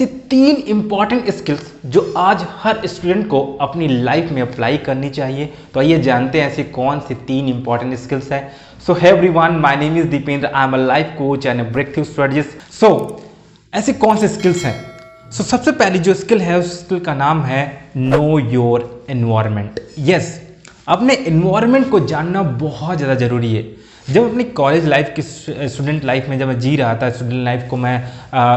ऐसी तीन important skills जो आज हर स्टूडेंट को अपनी लाइफ में अप्लाई करनी चाहिए। तो आइए जानते हैं ऐसी कौन सी तीन इंपॉर्टेंट स्किल्स है। So hi everyone my name is Deependra I am a life coach and breakthrough strategist so ऐसी कौन सी स्किल्स हैं? सो so, सबसे पहली जो स्किल है उस स्किल का नाम है नो योर एनवायरमेंट यस अपने इन्वायरमेंट को जानना बहुत ज़्यादा ज़रूरी है। जब अपनी कॉलेज लाइफ की स्टूडेंट लाइफ में जब मैं जी रहा था स्टूडेंट लाइफ को मैं आ,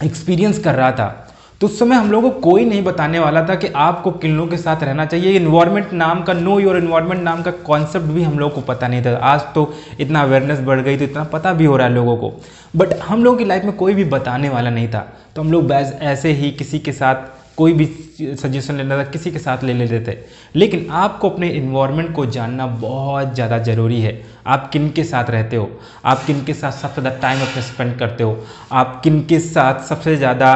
एक्सपीरियंस कर रहा था तो उस समय हम लोगों को कोई नहीं बताने वाला था कि आपको किन लोगों के साथ रहना चाहिए। इन्वायरमेंट नाम का नो योर इन्वायरमेंट नाम का कॉन्सेप्ट भी हम लोगों को पता नहीं था। आज तो इतना अवेयरनेस बढ़ गई तो इतना पता भी हो रहा है लोगों को। बट हम लोगों की लाइफ में कोई भी बताने वाला नहीं था। तो हम लोग ऐसे ही किसी के साथ कोई भी सजेशन लेना था किसी के साथ ले लेते थे लेकिन आपको अपने इन्वायरमेंट को जानना बहुत ज़्यादा ज़रूरी है। आप किन के साथ रहते हो? आप किन के साथ सबसे ज़्यादा टाइम अपने स्पेंड करते हो? आप किन के साथ सबसे ज़्यादा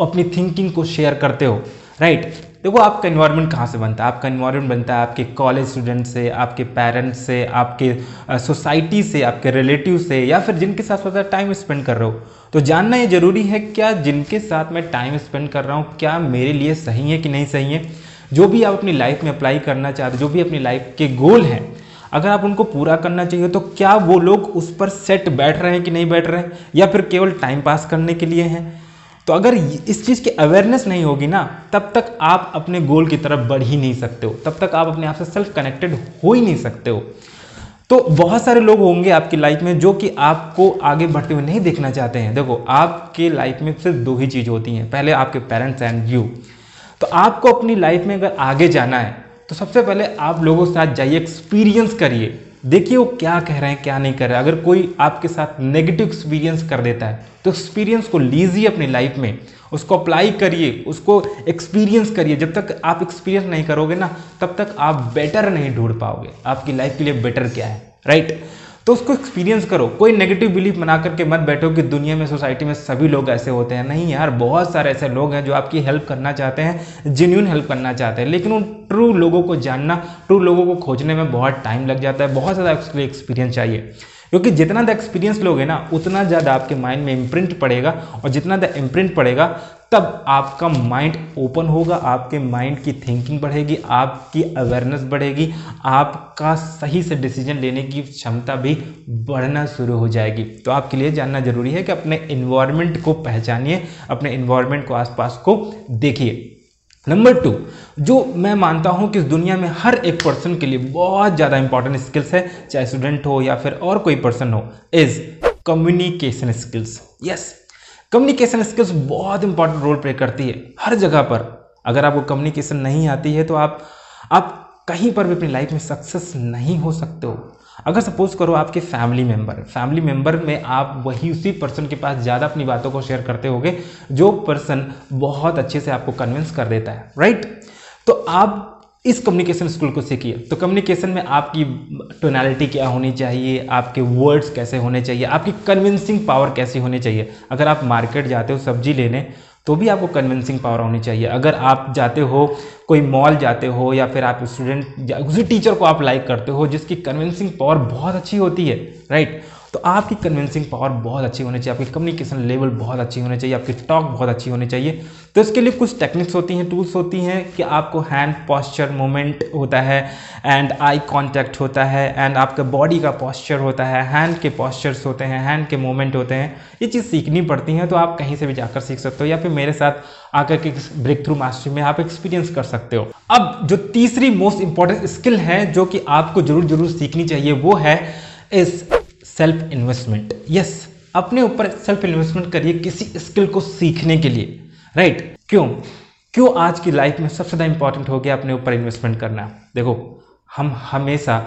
अपनी थिंकिंग को शेयर करते हो? राइट देखो आपका इन्वायरमेंट कहाँ से बनता है? आपका इन्वायरमेंट बनता है आपके कॉलेज स्टूडेंट से, आपके पेरेंट्स से, आपके सोसाइटी से, आपके रिलेटिव से, या फिर जिनके साथ ज़्यादा टाइम स्पेंड कर रहे हो। तो जानना ये ज़रूरी है, क्या जिनके साथ मैं टाइम स्पेंड कर रहा हूँ, क्या मेरे लिए सही है कि नहीं सही है? जो भी आप अपनी लाइफ में अप्लाई करना चाहते, जो भी अपनी लाइफ के गोल हैं, अगर आप उनको पूरा करना चाहिए तो क्या वो लोग उस पर सेट बैठ रहे हैं कि नहीं बैठ रहे हैं? या फिर केवल टाइम पास करने के लिए हैं? तो अगर इस चीज़ की अवेयरनेस नहीं होगी ना, तब तक आप अपने गोल की तरफ़ बढ़ ही नहीं सकते हो। तब तक आप अपने आप से सेल्फ कनेक्टेड हो ही नहीं सकते हो। तो बहुत सारे लोग होंगे आपकी लाइफ में जो कि आपको आगे बढ़ते हुए नहीं देखना चाहते हैं। देखो, आपके लाइफ में सिर्फ़ दो ही चीज़ होती हैं। पहले आपके पेरेंट्स एंड यू तो आपको अपनी लाइफ में अगर आगे जाना है तो सबसे पहले आप लोगों के साथ जाइए एक्सपीरियंस करिए। देखिए वो क्या कह रहे हैं, क्या नहीं कर रहे अगर कोई आपके साथ नेगेटिव एक्सपीरियंस कर देता है तो एक्सपीरियंस को लीजिए अपनी लाइफ में। उसको अप्लाई करिए, उसको एक्सपीरियंस करिए। जब तक आप एक्सपीरियंस नहीं करोगे ना, तब तक आप बेटर नहीं ढूंढ पाओगे। आपकी लाइफ के लिए बेटर क्या है राइट तो उसको एक्सपीरियंस करो। कोई नेगेटिव बिलीफ बना करके मत बैठो कि दुनिया में सोसाइटी में सभी लोग ऐसे होते हैं। नहीं यार, बहुत सारे ऐसे लोग हैं जो आपकी हेल्प करना चाहते हैं जेन्यून हेल्प करना चाहते हैं। लेकिन उन ट्रू लोगों को जानना ट्रू लोगों को खोजने में बहुत टाइम लग जाता है। बहुत ज़्यादा उसके लिए एक्सपीरियंस चाहिए। क्योंकि जितना ज़्यादा एक्सपीरियंस लोगे ना, उतना ज़्यादा आपके माइंड में इम्प्रिंट पड़ेगा और जितना ज़्यादा इम्प्रिंट पड़ेगा तब आपका माइंड ओपन होगा, आपके माइंड की थिंकिंग बढ़ेगी, आपकी अवेयरनेस बढ़ेगी, आपका सही से डिसीज़न लेने की क्षमता भी बढ़ना शुरू हो जाएगी। तो आपके लिए जानना ज़रूरी है कि अपने इन्वायरमेंट को पहचानिए, अपने इन्वायरमेंट को आसपास को देखिए। नंबर टू जो मैं मानता हूँ कि इस दुनिया में हर एक पर्सन के लिए बहुत ज़्यादा इंपॉर्टेंट स्किल्स है, चाहे स्टूडेंट हो या फिर और कोई पर्सन हो is communication skills yes communication skills बहुत इंपॉर्टेंट रोल प्ले करती है, हर जगह पर। अगर आपको कम्युनिकेशन नहीं आती है तो आप आप कहीं पर भी अपनी लाइफ में सक्सेस नहीं हो सकते हो। अगर सपोज़ करो आपके फैमिली मेंबर फैमिली मेंबर में आप वही उसी पर्सन के पास ज़्यादा अपनी बातों को शेयर करते होगे, जो पर्सन बहुत अच्छे से आपको कन्विंस कर देता है राइट तो आप इस कम्युनिकेशन स्कूल को सीखिए। तो कम्युनिकेशन में आपकी टोनैलिटी क्या होनी चाहिए, आपके वर्ड्स कैसे होने चाहिए, आपकी कन्विंसिंग पावर कैसी होनी चाहिए। अगर आप मार्केट जाते हो सब्ज़ी लेने तो भी आपको कन्विंसिंग पावर होनी चाहिए। अगर आप जाते हो कोई मॉल जाते हो या फिर आप स्टूडेंट उसी टीचर को आप लाइक करते हो, जिसकी कन्विंसिंग पावर बहुत अच्छी होती है राइट तो आपकी कन्विंसिंग पावर बहुत अच्छी होनी चाहिए, आपकी कम्युनिकेशन लेवल बहुत अच्छी होनी चाहिए, आपकी टॉक बहुत अच्छी होनी चाहिए। तो इसके लिए कुछ टेक्निक्स होती हैं टूल्स होती हैं कि आपको हैंड पॉस्चर मोमेंट होता है एंड आई कांटेक्ट होता है एंड आपका बॉडी का पॉस्चर होता है हैंड के पॉस्चर्स होते हैं हैंड के मोमेंट होते हैं। ये चीज़ सीखनी पड़ती हैं तो आप कहीं से भी जाकर सीख सकते हो। या फिर मेरे साथ आकर के ब्रेक थ्रू मास्टरी में आप एक्सपीरियंस कर सकते हो। अब जो तीसरी मोस्ट इंपॉर्टेंट स्किल है जो कि आपको ज़रूर ज़रूर सीखनी चाहिए, वो है इस सेल्फ इन्वेस्टमेंट यस अपने ऊपर सेल्फ इन्वेस्टमेंट करिए किसी स्किल को सीखने के लिए। Right right? क्यों? क्यों आज की लाइफ में सबसे ज़्यादा इंपॉर्टेंट हो गया अपने ऊपर इन्वेस्टमेंट करना? देखो, हम हमेशा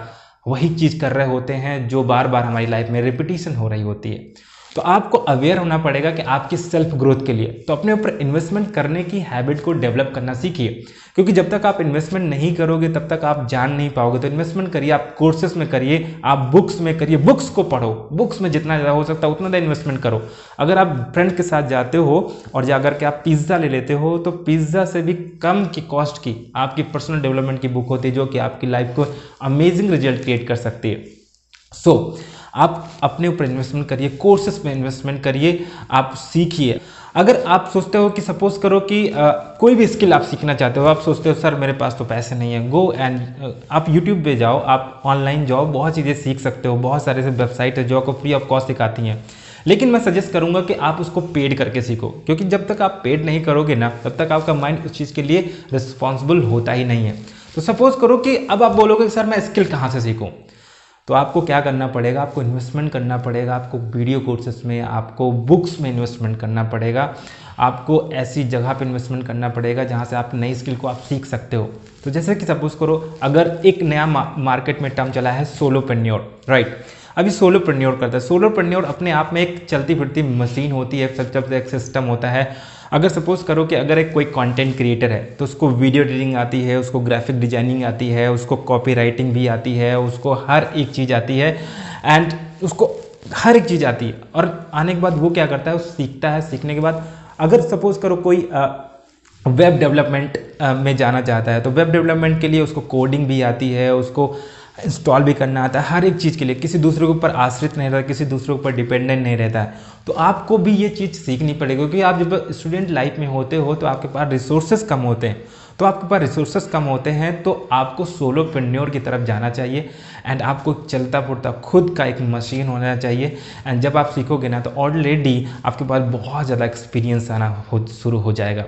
वही चीज़ कर रहे होते हैं जो बार बार हमारी लाइफ में रिपीटिशन हो रही होती है। तो आपको अवेयर होना पड़ेगा कि आपकी सेल्फ ग्रोथ के लिए। तो अपने ऊपर इन्वेस्टमेंट करने की हैबिट को डेवलप करना सीखिए। क्योंकि जब तक आप इन्वेस्टमेंट नहीं करोगे तब तक आप जान नहीं पाओगे। तो इन्वेस्टमेंट करिए आप कोर्सेज में करिए आप बुक्स में करिए। बुक्स को पढ़ो। बुक्स में जितना ज़्यादा हो सकता है उतना ज़्यादा इन्वेस्टमेंट करो। अगर आप फ्रेंड के साथ जाते हो और जाकर के आप पिज़्ज़ा ले लेते हो तो पिज़्ज़ा से भी कम की कॉस्ट की आपकी पर्सनल डेवलपमेंट की बुक होती है जो कि आपकी लाइफ को अमेजिंग रिज़ल्ट क्रिएट कर सकती है। सो so, आप अपने ऊपर इन्वेस्टमेंट करिए कोर्सेस में इन्वेस्टमेंट करिए आप सीखिए। अगर आप सोचते हो कि सपोज़ करो कि आ, कोई भी स्किल आप सीखना चाहते हो आप सोचते हो सर मेरे पास तो पैसे नहीं है गो एंड आप यूट्यूब पे जाओ आप ऑनलाइन जाओ बहुत चीज़ें सीख सकते हो बहुत सारे से वेबसाइट है जो आपको फ्री ऑफ़ कॉस्ट सिखाती हैं। लेकिन मैं सजेस्ट करूँगा कि आप उसको पेड करके सीखो क्योंकि जब तक आप पेड नहीं करोगे ना तब तक आपका माइंड उस चीज़ के लिए रिस्पॉन्सिबल होता ही नहीं है। तो सपोज़ करो कि अब आप बोलोगे सर मैं स्किल कहाँ से सीखूँ? तो आपको क्या करना पड़ेगा? आपको इन्वेस्टमेंट करना पड़ेगा, आपको वीडियो कोर्सेस में, आपको बुक्स में इन्वेस्टमेंट करना पड़ेगा, आपको ऐसी जगह पर इन्वेस्टमेंट करना पड़ेगा जहाँ से आप नई स्किल को आप सीख सकते हो। तो जैसे कि सपोज़ करो, अगर एक नया मार्केट में टर्म चला है सोलो पेन्योर राइट अभी सोलो प्रन्योर करता है। सोलो प्रन्योर अपने आप में एक चलती फिरती मशीन होती है सब एक सिस्टम होता है। अगर सपोज़ करो कि अगर एक कोई कंटेंट क्रिएटर है तो उसको वीडियो एडिटिंग आती है, उसको ग्राफिक डिज़ाइनिंग आती है, उसको कॉपी राइटिंग भी आती है, उसको हर एक चीज़ आती है एंड उसको हर एक चीज़ आती है। और आने के बाद वो क्या करता है, वो सीखता है। सीखने के बाद अगर सपोज़ करो कोई वेब डेवलपमेंट में जाना चाहता है तो वेब डेवलपमेंट के लिए उसको कोडिंग भी आती है, उसको इंस्टॉल भी करना आता है, हर एक चीज़ के लिए। किसी दूसरे के ऊपर आश्रित नहीं रहता, किसी दूसरे के ऊपर डिपेंडेंट नहीं रहता है। तो आपको भी ये चीज़ सीखनी पड़ेगी, क्योंकि आप जब स्टूडेंट लाइफ में होते हो तो आपके पास रिसोर्सेज कम होते हैं। तो आपके पास रिसोर्सेज कम होते हैं तो आपको सोलो पेन्योर की तरफ़ जाना चाहिए। एंड आपको चलता पुरता खुद का एक मशीन होना चाहिए। एंड जब आप सीखोगे ना तो ऑलरेडी आपके पास बहुत ज़्यादा एक्सपीरियंस आना हो, शुरू हो जाएगा।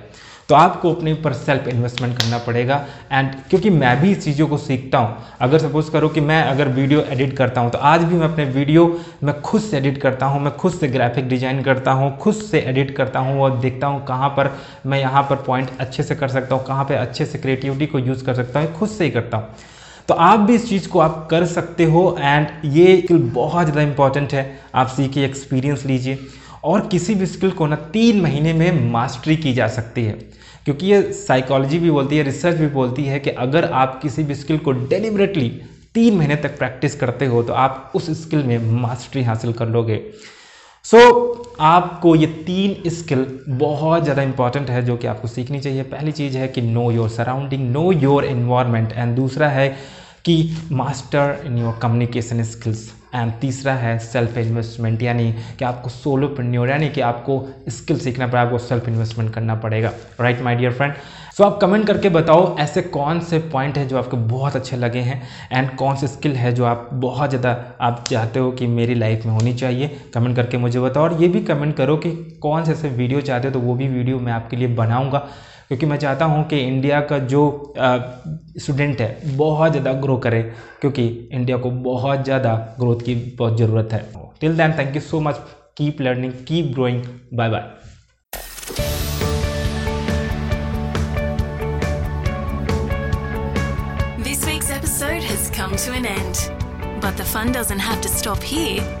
तो आपको अपने ऊपर सेल्फ इन्वेस्टमेंट करना पड़ेगा। एंड क्योंकि मैं भी इस चीज़ों को सीखता हूँ, अगर सपोज़ करो कि मैं अगर वीडियो एडिट करता हूँ तो आज भी मैं अपने वीडियो मैं खुद से एडिट करता हूँ, मैं खुद से ग्राफिक डिज़ाइन करता हूँ, खुद से एडिट करता हूँ और देखता हूँ कहाँ पर मैं यहाँ पर पॉइंट अच्छे से कर सकता हूँ, कहाँ पर अच्छे से क्रिएटिविटी को यूज़ कर सकता हूँ खुद से ही करता हूँ। तो आप भी इस चीज़ को आप कर सकते हो एंड ये बहुत ज़्यादा इंपॉर्टेंट है। आप सीखिए एक्सपीरियंस लीजिए। और किसी भी स्किल को ना तीन महीने में मास्टरी की जा सकती है। क्योंकि ये साइकोलॉजी भी बोलती है रिसर्च भी बोलती है कि अगर आप किसी भी स्किल को डेलिबरेटली तीन महीने तक प्रैक्टिस करते हो तो आप उस स्किल में मास्टरी हासिल कर लोगे। सो so, आपको ये तीन स्किल बहुत ज़्यादा इंपॉर्टेंट है जो कि आपको सीखनी चाहिए। पहली चीज़ है कि know your surrounding know your environment and दूसरा है कि master in your communication skills and तीसरा है सेल्फ इन्वेस्टमेंट यानी कि आपको सोलो प्रन्योर यानी कि आपको स्किल सीखना पड़ेगा आपको सेल्फ इन्वेस्टमेंट करना पड़ेगा। Right my dear friend so आप कमेंट करके बताओ, ऐसे कौन से पॉइंट हैं जो आपको बहुत अच्छे लगे हैं एंड कौन से स्किल है जो आप बहुत ज़्यादा, आप चाहते हो कि मेरी लाइफ में होनी चाहिए? कमेंट करके मुझे बताओ, और ये भी कमेंट करो कि कौन से ऐसे वीडियो चाहते हो तो वो भी वीडियो मैं आपके लिए बनाऊँगा। क्योंकि मैं चाहता हूँ कि इंडिया का जो स्टूडेंट है, बहुत ज़्यादा ग्रो करे, क्योंकि इंडिया को बहुत ज़्यादा ग्रोथ की बहुत ज़रूरत है till then thank you so much keep learning keep growing bye bye come to an end. But the fun doesn't have to stop here.